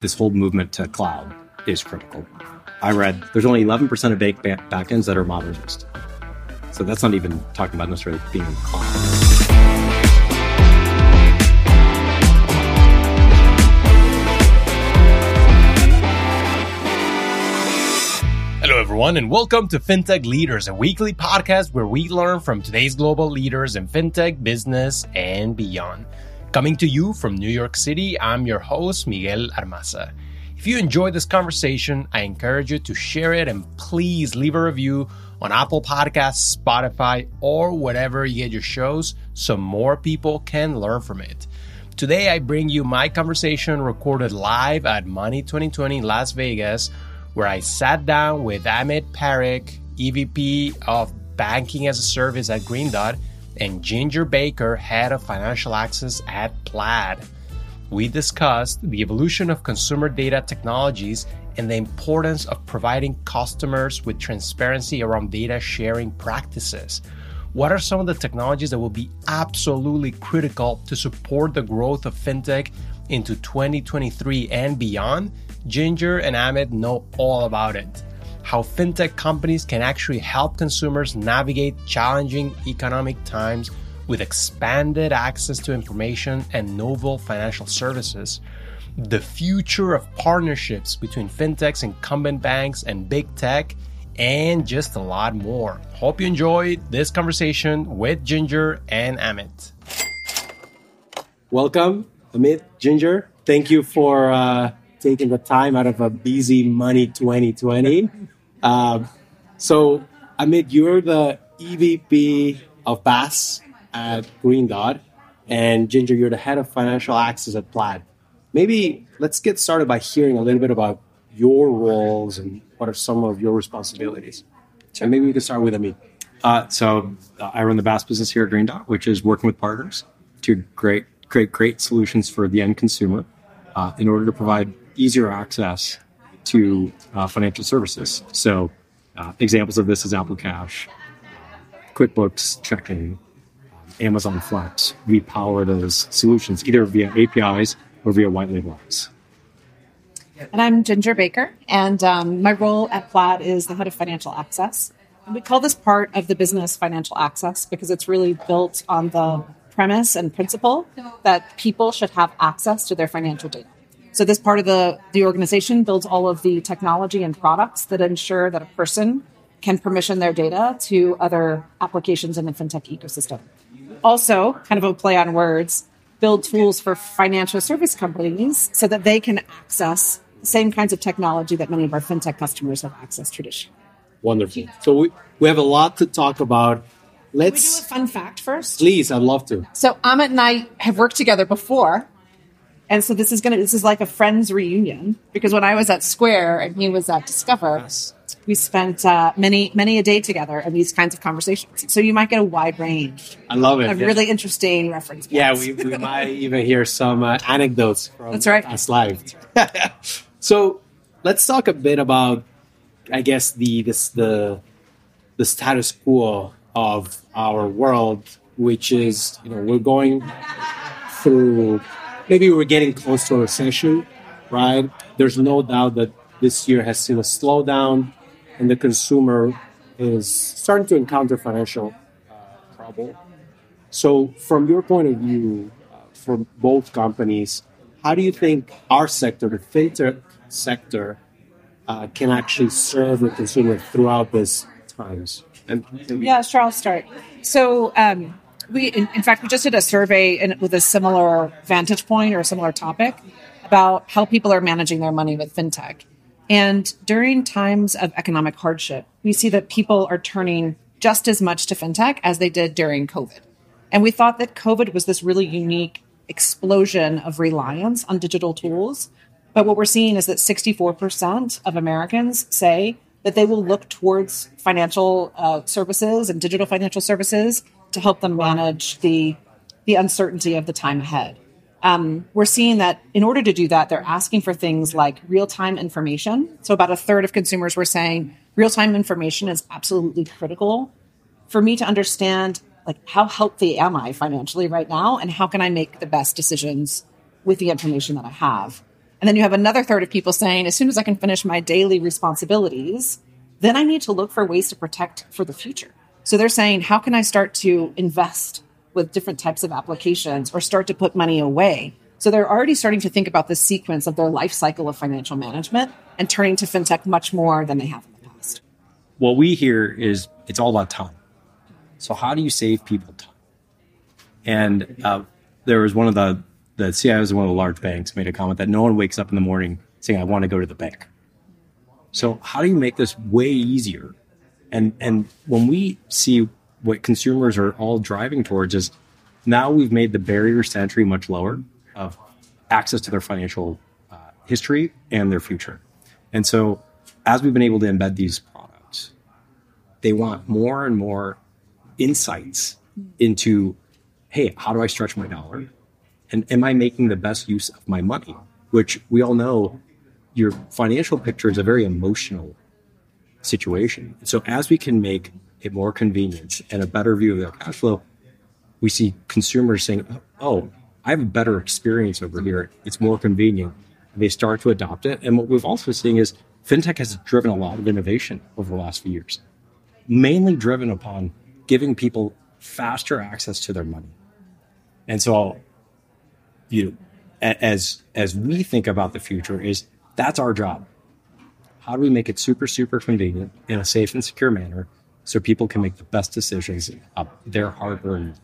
this whole movement to cloud is critical. I read there's only 11% of bank backends that are modernized. So that's not even talking about necessarily being cloud. Hello, everyone, and welcome to FinTech Leaders, a weekly podcast where we learn from today's global leaders in FinTech, business, and beyond. Coming to you from New York City, I'm your host, Miguel Armaza. If you enjoyed this conversation, I encourage you to share it and please leave a review on Apple Podcasts, Spotify, or whatever you get your shows so more people can learn from it. Today, I bring you my conversation recorded live at Money 2020 Las Vegas where I sat down with Amit Parikh, EVP of Banking as a Service at Green Dot, and Ginger Baker, Head of Financial Access at Plaid. We discussed the evolution of consumer data technologies and the importance of providing customers with transparency around data sharing practices. What are some of the technologies that will be absolutely critical to support the growth of fintech into 2023 and beyond? Ginger and Amit know all about it. How fintech companies can actually help consumers navigate challenging economic times with expanded access to information and novel financial services. The future of partnerships between fintechs, incumbent banks, and big tech, and just a lot more. Hope you enjoyed this conversation with Ginger and Amit. Welcome, Amit, Ginger. Thank you for uh, taking the time out of a busy Money 2020. Uh, so, Amit, you're the EVP of BaaS at Green Dot, and Ginger, you're the head of financial access at Plaid. Maybe let's get started by hearing a little bit about your roles and what are some of your responsibilities. So maybe we can start with Amit. Uh, so uh, I run the BaaS business here at Green Dot, which is working with partners to create create great solutions for the end consumer uh, in order to provide easier access to uh, financial services. So, uh, examples of this is Apple Cash, QuickBooks, checking, um, Amazon Flex. We power those solutions either via APIs or via white label apps. And I'm Ginger Baker, and um, my role at Plaid is the head of financial access. And we call this part of the business financial access because it's really built on the premise and principle that people should have access to their financial data. So this part of the, the organization builds all of the technology and products that ensure that a person can permission their data to other applications in the fintech ecosystem. Also, kind of a play on words, build tools for financial service companies so that they can access the same kinds of technology that many of our fintech customers have access traditionally. Wonderful. So we, we have a lot to talk about. Let's Can we do a fun fact first. Please, I'd love to. So Amit and I have worked together before and so this is gonna this is like a friends reunion because when I was at Square and he was at Discover, yes. we spent uh, many many a day together in these kinds of conversations. So you might get a wide range. I love it. Of yeah. really interesting reference. Points. Yeah, we, we might even hear some uh, anecdotes from That's right. past live. so let's talk a bit about, I guess the this the the status quo of our world, which is you know we're going through maybe we're getting close to a recession, right? There's no doubt that this year has seen a slowdown and the consumer is starting to encounter financial uh, trouble. So, from your point of view, uh, for both companies, how do you think our sector, the fintech sector, uh, can actually serve the consumer throughout these times? And yeah, sure, I'll start. So, um, we in, in, fact we just did a survey with a similar vantage point or a similar topic about how people are managing their money with fintech. And during times of economic hardship we see that people are turning just as much to fintech as they did during covid. And we thought that covid was this really unique explosion of reliance on digital tools. But what we're seeing is that 64% of americans say that they will look towards financial uh, services and digital financial services to help them manage the the uncertainty of the time ahead. Um, we're seeing that in order to do that, they're asking for things like real time information. So, about a third of consumers were saying real time information is absolutely critical for me to understand like how healthy am I financially right now, and how can I make the best decisions with the information that I have. And then you have another third of people saying, as soon as I can finish my daily responsibilities, then I need to look for ways to protect for the future. So they're saying, how can I start to invest with different types of applications or start to put money away? So they're already starting to think about the sequence of their life cycle of financial management and turning to fintech much more than they have in the past. What we hear is it's all about time. So how do you save people time? And uh, there was one of the the CIOs of one of the large banks made a comment that no one wakes up in the morning saying, "I want to go to the bank." So how do you make this way easier? And and when we see what consumers are all driving towards is now we've made the barriers to entry much lower of access to their financial uh, history and their future. And so as we've been able to embed these products, they want more and more insights into, hey, how do I stretch my dollar? And am I making the best use of my money? Which we all know your financial picture is a very emotional situation. So as we can make it more convenient and a better view of their cash flow, we see consumers saying, "Oh, I have a better experience over here. It's more convenient." And they start to adopt it. And what we've also seen is fintech has driven a lot of innovation over the last few years, mainly driven upon giving people faster access to their money. And so, you know, as as we think about the future, is that's our job. How do we make it super, super convenient in a safe and secure manner so people can make the best decisions of their hard earned?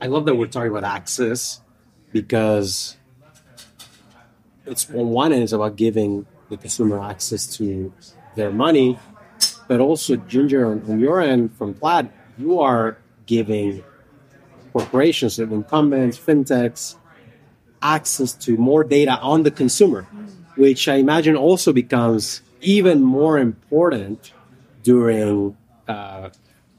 I love that we're talking about access because it's on one end, it's about giving the consumer access to their money, but also, Ginger, on your end from Plaid, you are giving corporations, incumbents, fintechs, access to more data on the consumer which I imagine also becomes even more important during uh,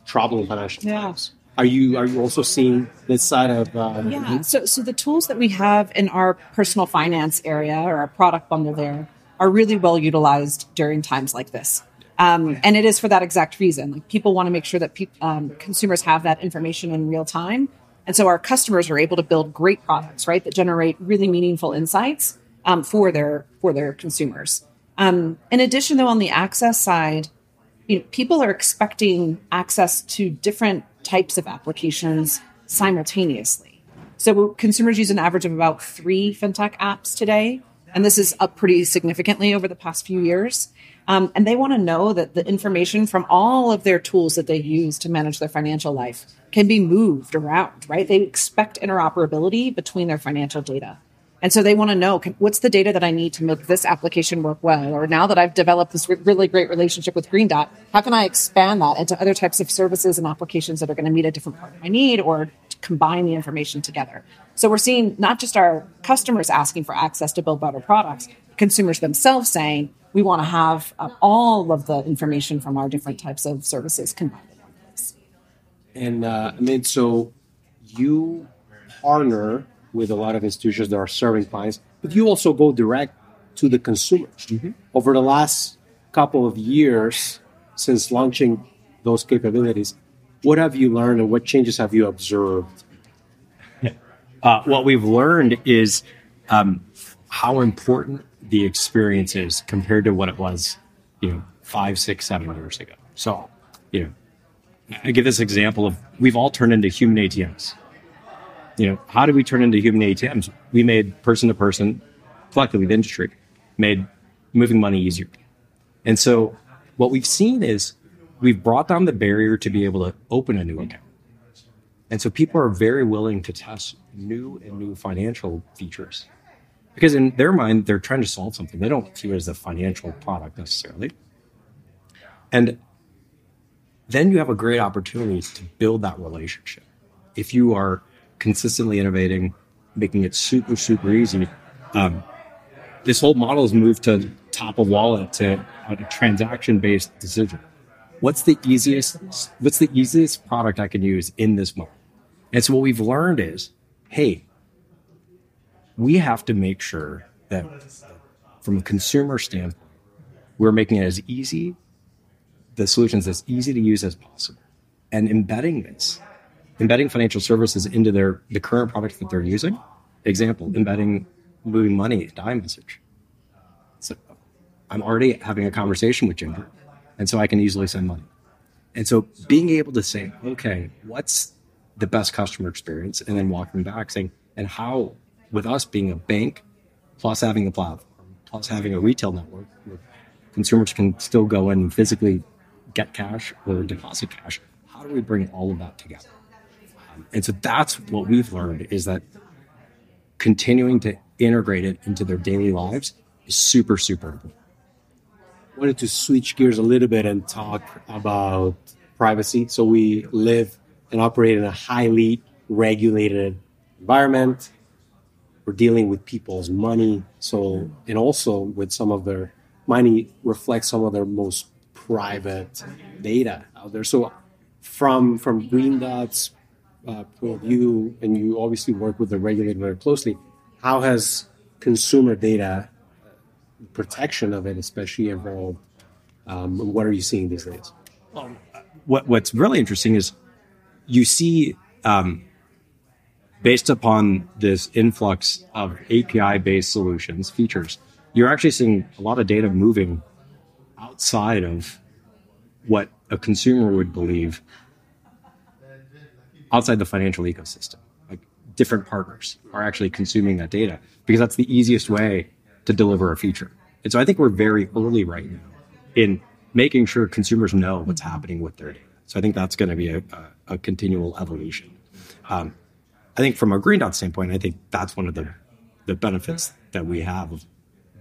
troubling financial Yeah. times. Are you are you also seeing this side of uh, Yeah. So, so the tools that we have in our personal finance area or our product bundle there are really well utilized during times like this. Um, and it is for that exact reason. Like people want to make sure that pe- um, consumers have that information in real time. And so our customers are able to build great products, right, that generate really meaningful insights um, for their for their consumers. Um, in addition, though, on the access side, you know, people are expecting access to different types of applications simultaneously. So consumers use an average of about three fintech apps today, and this is up pretty significantly over the past few years. Um, and they want to know that the information from all of their tools that they use to manage their financial life can be moved around, right? They expect interoperability between their financial data. And so they want to know can, what's the data that I need to make this application work well? Or now that I've developed this re- really great relationship with Green Dot, how can I expand that into other types of services and applications that are going to meet a different part of my need or combine the information together? So we're seeing not just our customers asking for access to build better products, consumers themselves saying, we want to have uh, all of the information from our different types of services combined. And uh, I mean, so you partner with a lot of institutions that are serving clients, but you also go direct to the consumers. Over the last couple of years since launching those capabilities, what have you learned and what changes have you observed? Uh, what we've learned is um, how important the experience is compared to what it was, you know, five, six, seven years ago. So, you know, I give this example of we've all turned into human ATMs. You know, how do we turn into human ATMs? We made person to person, collectively, the industry made moving money easier. And so, what we've seen is we've brought down the barrier to be able to open a new account. And so people are very willing to test new and new financial features because in their mind, they're trying to solve something. They don't see it as a financial product necessarily. And then you have a great opportunity to build that relationship. If you are consistently innovating, making it super, super easy, um, this whole model has moved to top of wallet to a transaction based decision. What's the easiest? What's the easiest product I can use in this moment? And so what we've learned is, hey, we have to make sure that from a consumer standpoint, we're making it as easy, the solutions as easy to use as possible. And embedding this, embedding financial services into their the current products that they're using. Example, embedding moving money into iMessage. So I'm already having a conversation with Ginger, and so I can easily send money. And so being able to say, okay, what's the best customer experience, and then walking back saying, and how, with us being a bank, plus having a platform, plus having a retail network, consumers can still go and physically get cash or deposit cash. How do we bring all of that together? Um, and so that's what we've learned is that continuing to integrate it into their daily lives is super, super important. I wanted to switch gears a little bit and talk about privacy. So we live and operate in a highly regulated environment. We're dealing with people's money. So, and also with some of their money reflects some of their most private data out there. So, from from Green Dot's uh, of view, and you obviously work with the regulator very closely, how has consumer data protection of it, especially evolved? Um, what are you seeing these days? What What's really interesting is you see, um, based upon this influx of API based solutions features, you're actually seeing a lot of data moving outside of what a consumer would believe outside the financial ecosystem. Like different partners are actually consuming that data because that's the easiest way to deliver a feature. And so I think we're very early right now in making sure consumers know what's happening with their data. So I think that's going to be a, a, a continual evolution. Um, I think from a Green Dot standpoint, I think that's one of the, the benefits that we have of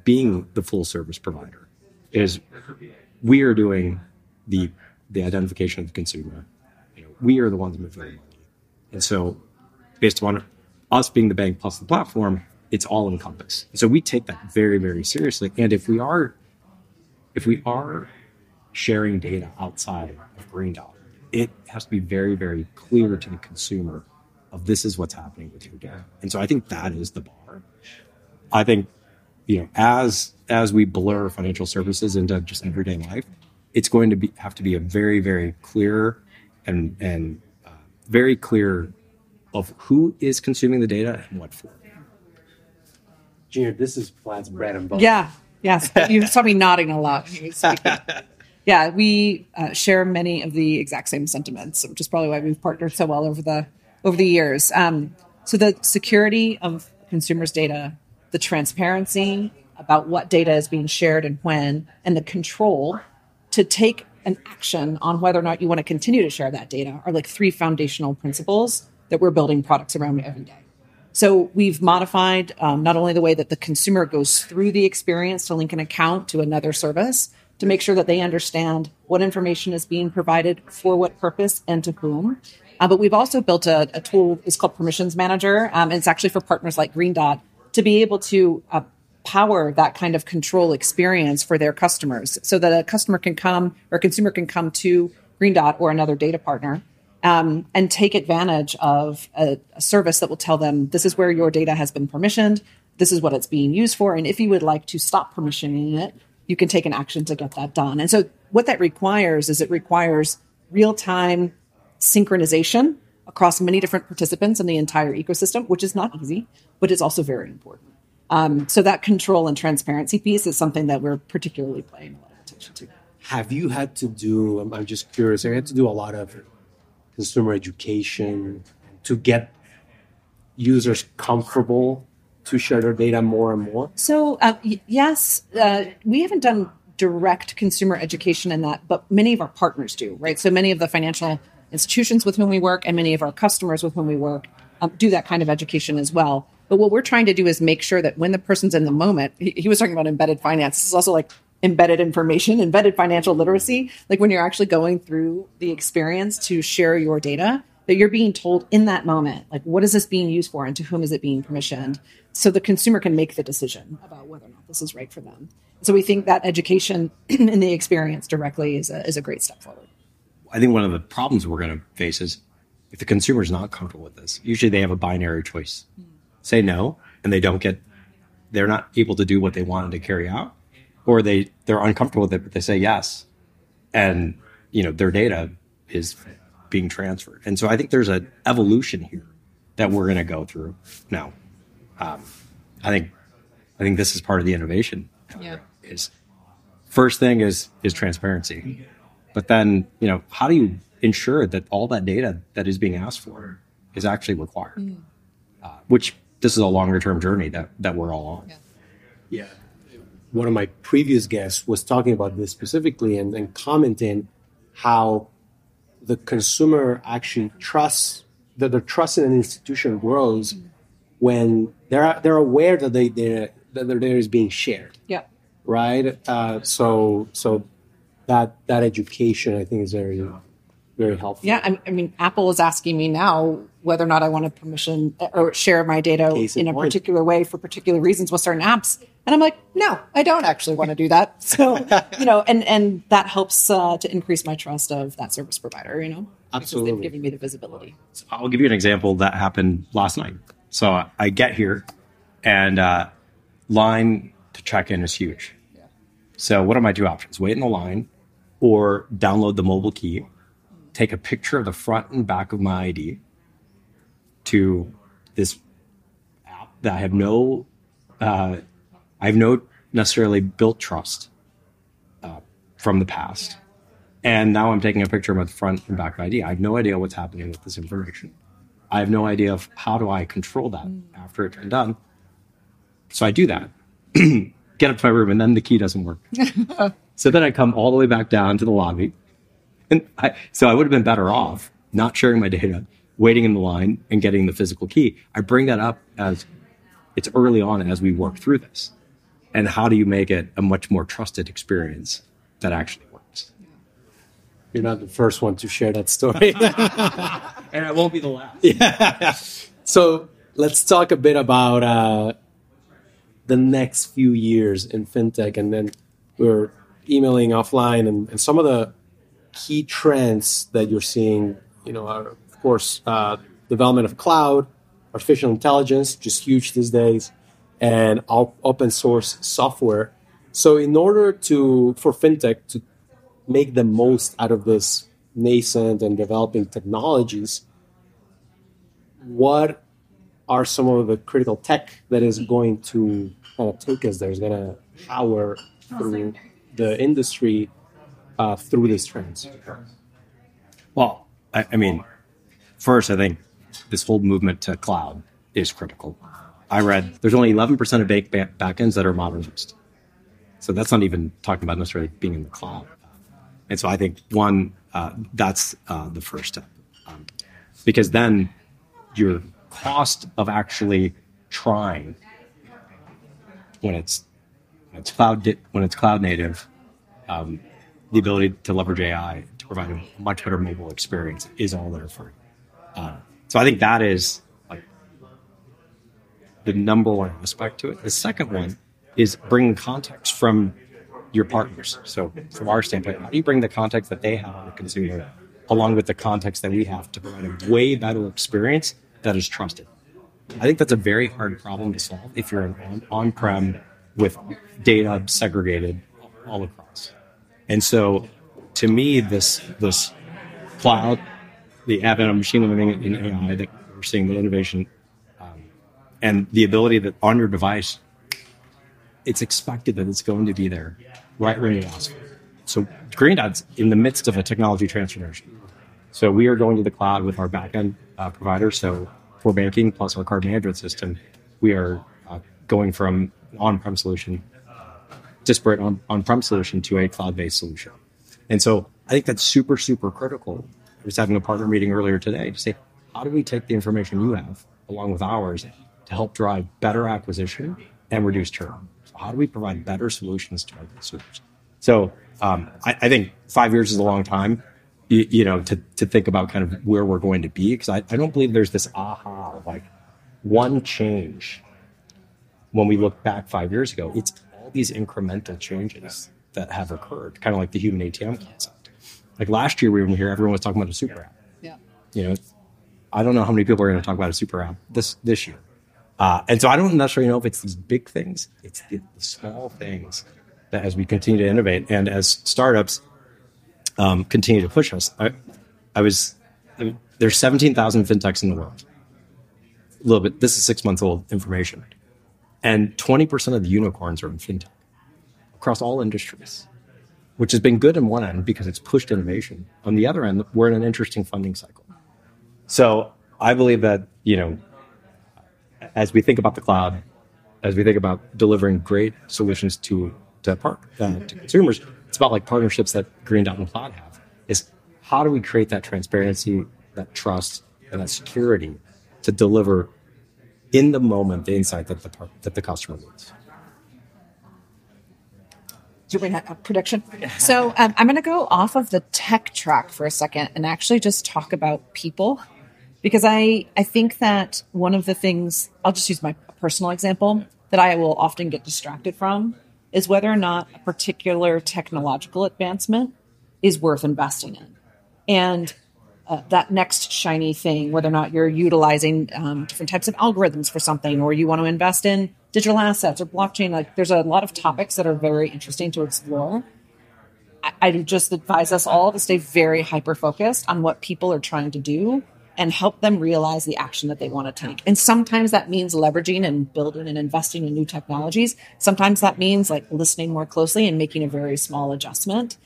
being the full service provider is we are doing the the identification of the consumer. You know, we are the ones moving. And so based on us being the bank plus the platform, it's all encompassed. So we take that very, very seriously. And if we are if we are sharing data outside of Green Dot, it has to be very, very clear to the consumer of this is what's happening with your data. And so I think that is the bar. I think, you know, as as we blur financial services into just everyday life, it's going to be have to be a very, very clear and and very clear of who is consuming the data and what for. Ginger, this is Plaid's bread and butter. Yeah. Yes. You saw me nodding a lot. when you were speaking. yeah, we uh, share many of the exact same sentiments, which is probably why we've partnered so well over the over the years. Um, so the security of consumers' data, the transparency about what data is being shared and when, and the control to take an action on whether or not you want to continue to share that data are like three foundational principles that we're building products around every day. So we've modified um, not only the way that the consumer goes through the experience to link an account to another service to make sure that they understand what information is being provided for what purpose and to whom. Uh, but we've also built a, a tool. It's called Permissions Manager. Um, and it's actually for partners like Green Dot to be able to uh, power that kind of control experience for their customers, so that a customer can come or a consumer can come to Green Dot or another data partner um, and take advantage of a, a, service that will tell them this is where your data has been permissioned, this is what it's being used for, and if you would like to stop permissioning it, you can take an action to get that done. And so, what that requires is it requires real time synchronization across many different participants in the entire ecosystem, which is not easy, but it's also very important. Um, so that control and transparency piece is something that we're particularly paying a lot of attention to. Have you had to do? I'm, I'm just curious. Have you had to do a lot of consumer education to get users comfortable to share their data more and more? So uh, y- yes, uh, we haven't done direct consumer education in that, but many of our partners do. Right. So many of the financial institutions with whom we work and many of our customers with whom we work um, do that kind of education as well. But what we're trying to do is make sure that when the person's in the moment, he, he was talking about embedded finance. This is also like embedded information, embedded financial literacy. Like when you're actually going through the experience to share your data, that you're being told in that moment, like what is this being used for and to whom is it being permissioned? So the consumer can make the decision about whether or not this is right for them. So we think that education in the experience directly is a, is a great step forward. I think one of the problems we're going to face is if the consumer is not comfortable with this, usually they have a binary choice. Mm. Say no, and they don't get, they're not able to do what they wanted to carry out, or they they're uncomfortable with it, but they say yes, and you know their data is being transferred. And so I think there's an evolution here that we're going to go through now. Um, I think I think this is part of the innovation. Yeah. Is first thing is is transparency, but then you know how do you ensure that all that data that is being asked for is actually required? Uh, which this is a longer term journey that that we're all on. Yeah. Yeah. One of my previous guests was talking about this specifically and, and commenting how the consumer actually trusts that the trust in an institution grows when they're they're aware that they that their data is being shared, Yeah. right? Uh, so so that that education I think is very very helpful. Yeah, I, I mean, Apple is asking me now whether or not I want to permission or share my data Case in in a particular way for particular reasons with certain apps, and I'm like, no, I don't actually want to do that. So, you know, and and that helps uh, to increase my trust of that service provider. You know, because Absolutely. they've given me the visibility. So I'll give you an example that happened last night. So I get here, and uh, line to check in is huge. Yeah. So what are my two options? Wait in the line, or download the mobile key, take a picture of the front and back of my ID to this app that I have no, uh, I have no necessarily built trust uh, from the past. And now I'm taking a picture of my front and back ID. I have no idea what's happening with this information. I have no idea of how do I control that after it's been done. So I do that, get up to my room, and then the key doesn't work. so then I come all the way back down to the lobby. And I, so I would have been better off not sharing my data, waiting in the line, and getting the physical key. I bring that up as it's early on as we work through this. And how do you make it a much more trusted experience that actually works? You're not the first one to share that story. And I won't be the last. Yeah. so let's talk a bit about uh, the next few years in fintech, and then we're emailing offline, and, and some of the key trends that you're seeing. You know, are, of course, uh, development of cloud, artificial intelligence, just huge these days, and op- open source software. So, in order to for fintech to make the most out of this nascent and developing technologies, what are some of the critical tech that is going to kind of take us there, is going to power through the industry uh, through these trends? Well, I, I mean, first, I think this whole movement to cloud is critical. I read there's only 11% of bank ba- backends that are modernized. So that's not even talking about necessarily being in the cloud. And so I think one, uh, that's uh, the first step. Um, because then your cost of actually trying when it's when it's cloud when it's cloud native, um, the ability to leverage AI to provide a much better mobile experience is all there for. Uh, so I think that is like the number one aspect to it. The second one is bringing context from your partners. So from our standpoint, how do you bring the context that they have on the consumer along with the context that we have to provide a way better experience that is trusted? I think that's a very hard problem to solve if you're on, on-prem with data segregated all across. And so, to me, this this cloud, the advent of machine learning and AI that we're seeing the innovation, um, and the ability that on your device, it's expected that it's going to be there right when you ask. So Green Dot's in the midst of a technology transformation. So we are going to the cloud with our backend uh, provider. So for banking plus our card management system, we are uh, going from on-prem solution, disparate on, on-prem solution to a cloud-based solution. And so I think that's super, super critical. I was having a partner meeting earlier today to say, how do we take the information you have along with ours to help drive better acquisition and reduce churn? So how do we provide better solutions to our consumers? So um, I, I think five years is a long time, you, you know, to, to think about kind of where we're going to be. Because I, I don't believe there's this aha, like one change when we look back five years ago. It's these incremental changes that have occurred, kind of like the human ATM concept. Like last year, we were here, everyone was talking about a super app. Yeah. You know, I don't know how many people are going to talk about a super app this this year. Uh, and so I don't necessarily know if it's these big things, it's the, the small things that as we continue to innovate and as startups um, continue to push us. I, I was there's 17,000 fintechs in the world. A little bit. This is six months old information. And 20% of the unicorns are in fintech across all industries, which has been good on one end because it's pushed innovation. On the other end, we're in an interesting funding cycle. So I believe that, you know, as we think about the cloud, as we think about delivering great solutions to to, part, uh, to consumers, it's about like partnerships that Green Dot and Plaid have. Is how do we create that transparency, that trust, and that security to deliver in the moment the insight that the that the customer needs. Do you a prediction? So um, I'm going to go off of the tech track for a second and actually just talk about people, because I I think that one of the things I'll just use my personal example that I will often get distracted from is whether or not a particular technological advancement is worth investing in, and uh, that next shiny thing, whether or not you're utilizing um, different types of algorithms for something, or you want to invest in digital assets or blockchain. Like, there's a lot of topics that are very interesting to explore. I, I just advise us all to stay very hyper focused on what people are trying to do and help them realize the action that they want to take. And sometimes that means leveraging and building and investing in new technologies. Sometimes that means like listening more closely and making a very small adjustment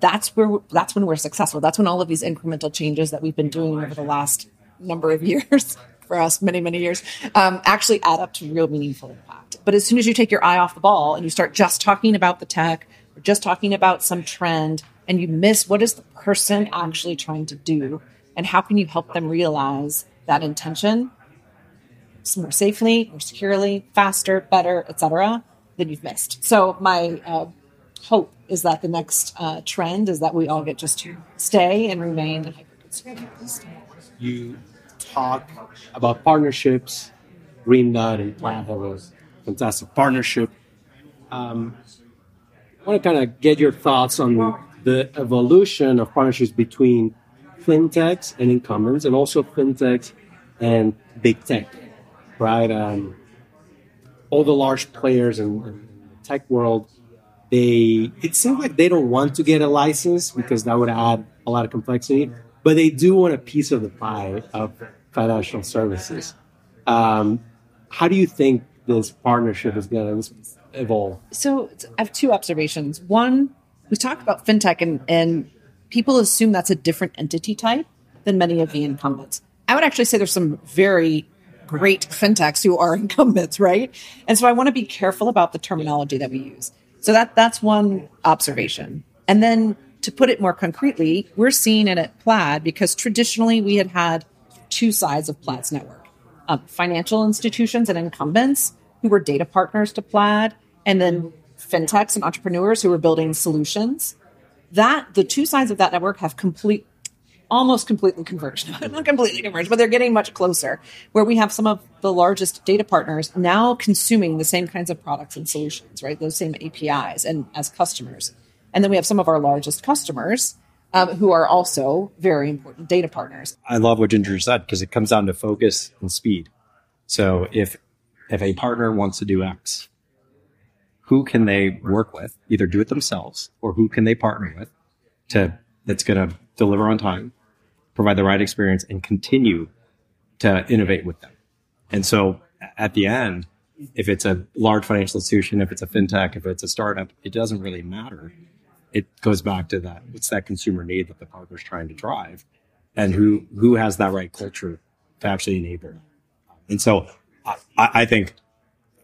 that's where that's when we're successful. That's when all of these incremental changes that we've been doing over the last number of years for us, many many years, um, actually add up to real meaningful impact. But as soon as you take your eye off the ball and you start just talking about the tech or just talking about some trend, and you miss what is the person actually trying to do, and how can you help them realize that intention more safely, more securely, faster, better, etc., then you've missed. So my uh, hope is that the next uh, trend is that we all get just to stay and remain You talk about partnerships. Green Dot and Plaid have a fantastic partnership. Um, I want to kind of get your thoughts on the evolution of partnerships between fintechs and incumbents, and also fintechs and big tech, right? Um, all the large players in, in the tech world they it seems like they don't want to get a license because that would add a lot of complexity, but they do want a piece of the pie of financial services. Um, how do you think this partnership is going to evolve? So I have two observations. One, we talk about fintech and, and people assume that's a different entity type than many of the incumbents. I would actually say there's some very great fintechs who are incumbents, right? And so I want to be careful about the terminology that we use. So that that's one observation. And then to put it more concretely, we're seeing it at Plaid because traditionally we had had two sides of Plaid's network: um, financial institutions and incumbents who were data partners to Plaid, and then fintechs and entrepreneurs who were building solutions. That the two sides of that network have complete almost completely converged. Not completely converged, but they're getting much closer. Where we have some of the largest data partners now consuming the same kinds of products and solutions, right? Those same APIs and as customers. And then we have some of our largest customers um, who are also very important data partners. I love what Ginger said because it comes down to focus and speed. So if if a partner wants to do X, who can they work with? Either do it themselves or who can they partner with to that's going to deliver on time, provide the right experience, and continue to innovate with them. And so at the end, if it's a large financial institution, if it's a fintech, if it's a startup, it doesn't really matter. It goes back to that. What's that consumer need that the partner's trying to drive and who, who has that right culture to actually enable. And so I, I think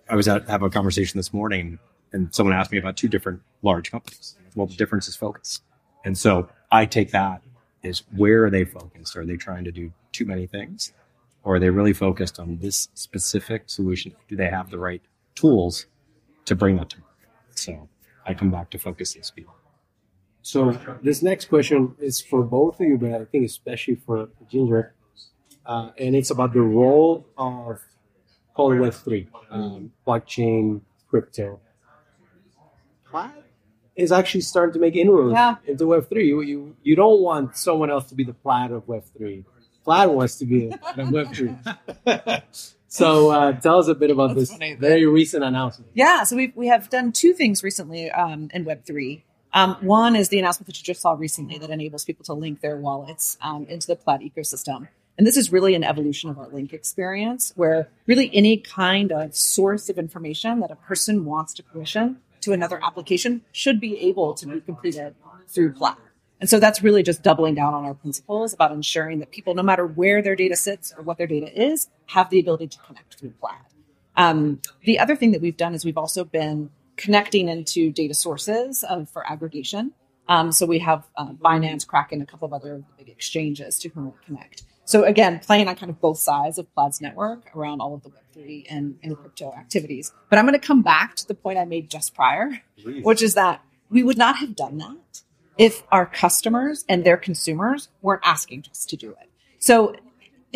I was at have a conversation this morning and someone asked me about two different large companies. Well, the difference is focus. And so I take that is where are they focused? Are they trying to do too many things? Or are they really focused on this specific solution? Do they have the right tools to bring that to market? So I come back to focus and speed. So this next question is for both of you, but I think especially for Ginger. Uh, and it's about the role of call it Web3, um, blockchain, crypto. Plaid is actually starting to make inroads yeah. into Web three. You, you you don't want someone else to be the Plaid of Web three. Plaid wants to be the Web three. so uh, tell us a bit about That's this funny. very recent announcement. Yeah, so we we have done two things recently um, in Web three. Um, one is the announcement that you just saw recently that enables people to link their wallets um, into the Plaid ecosystem. And this is really an evolution of our link experience where really any kind of source of information that a person wants to permission to another application should be able to be completed through Plaid. And so that's really just doubling down on our principles about ensuring that people, no matter where their data sits or what their data is, have the ability to connect through Plaid. Um, the other thing that we've done is we've also been connecting into data sources of, for aggregation. Um, so we have uh, Binance, Kraken, a couple of other big exchanges to whom we connect. So again, playing on kind of both sides of Plaid's network around all of the Web3 and, and crypto activities. But I'm going to come back to the point I made just prior, Please. which is that we would not have done that if our customers and their consumers weren't asking us to do it. So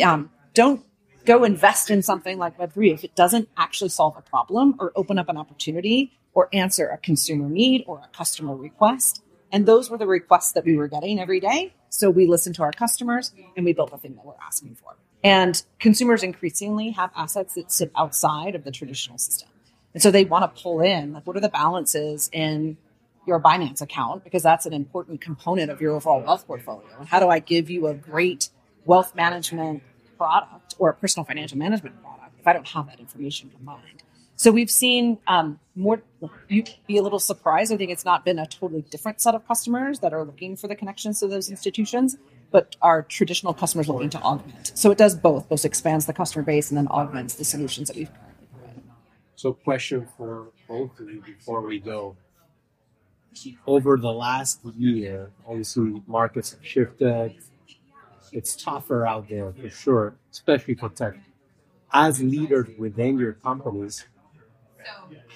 um, don't go invest in something like Web3 if it doesn't actually solve a problem or open up an opportunity or answer a consumer need or a customer request. And those were the requests that we were getting every day. So we listened to our customers and we built the thing that we're asking for. And consumers increasingly have assets that sit outside of the traditional system. And so they want to pull in like what are the balances in your Binance account because that's an important component of your overall wealth portfolio. And how do I give you a great wealth management product or a personal financial management product if I don't have that information combined? So we've seen um, more. You'd be a little surprised. I think it's not been a totally different set of customers that are looking for the connections to those institutions, but our traditional customers looking to augment. So it does both. Both expands the customer base and then augments the solutions that we've. So, question for both of you before we go over the last year, obviously markets have shifted. It's tougher out there for sure, especially for tech. As leaders within your companies,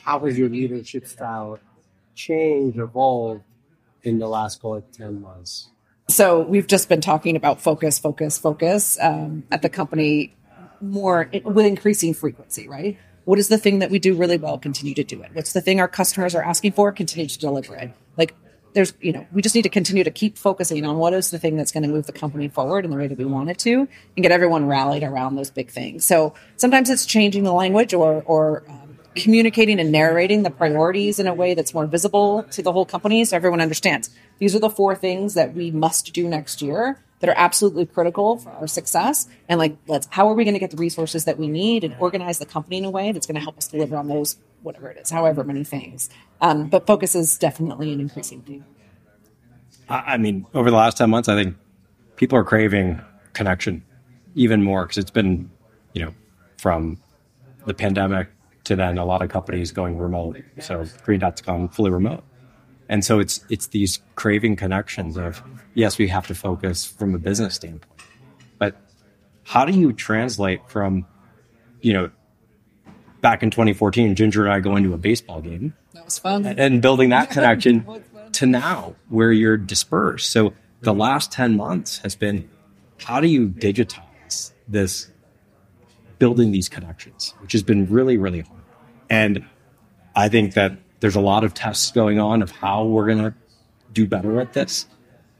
how has your leadership style changed, evolved in the last, call it, 10 months? So we've just been talking about focus, focus, focus um, at the company more with increasing frequency, right? What is the thing that we do really well? Continue to do it. What's the thing our customers are asking for? Continue to deliver it. Like there's, you know, we just need to continue to keep focusing on what is the thing that's going to move the company forward in the way that we want it to and get everyone rallied around those big things. So sometimes it's changing the language or, or um, communicating and narrating the priorities in a way that's more visible to the whole company so everyone understands these are the four things that we must do next year that are absolutely critical for our success. And like, let's, how are we going to get the resources that we need and organize the company in a way that's going to help us deliver on those, whatever it is, however many things. Um, but focus is definitely an increasing thing. I mean, over the last 10 months, I think people are craving connection even more because it's been, you know, from the pandemic to then a lot of companies going remote. So Green Dot's gone fully remote. And so it's it's these craving connections of yes, we have to focus from a business standpoint, but how do you translate from you know back in 2014, Ginger and I going to a baseball game. That was fun. And building that connection to now where you're dispersed. So the last 10 months has been how do you digitize this building these connections, which has been really, really hard. And I think that there's a lot of tests going on of how we're going to do better at this.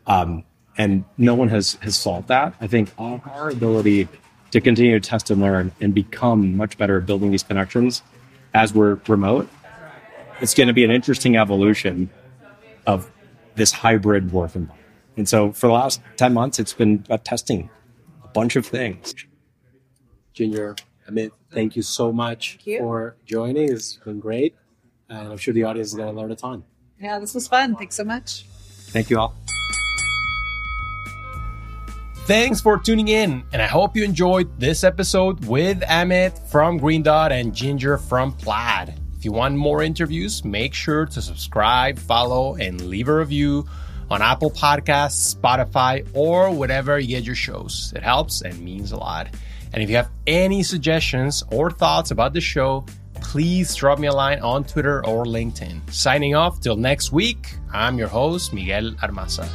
Um, and no one has, has solved that. I think our ability to continue to test and learn and become much better at building these connections as we're remote, it's going to be an interesting evolution of this hybrid work environment. And so for the last 10 months, it's been about testing a bunch of things. Ginger, Amit, thank you so much you. for joining. It's been great and I'm sure the audience is going to learn a ton. Yeah, this was fun. Thanks so much. Thank you all. Thanks for tuning in, and I hope you enjoyed this episode with Amit from Green Dot and Ginger from Plaid. If you want more interviews, make sure to subscribe, follow, and leave a review on Apple Podcasts, Spotify, or whatever you get your shows. It helps and means a lot. And if you have any suggestions or thoughts about the show, please drop me a line on Twitter or LinkedIn. Signing off till next week, I'm your host, Miguel Armaza.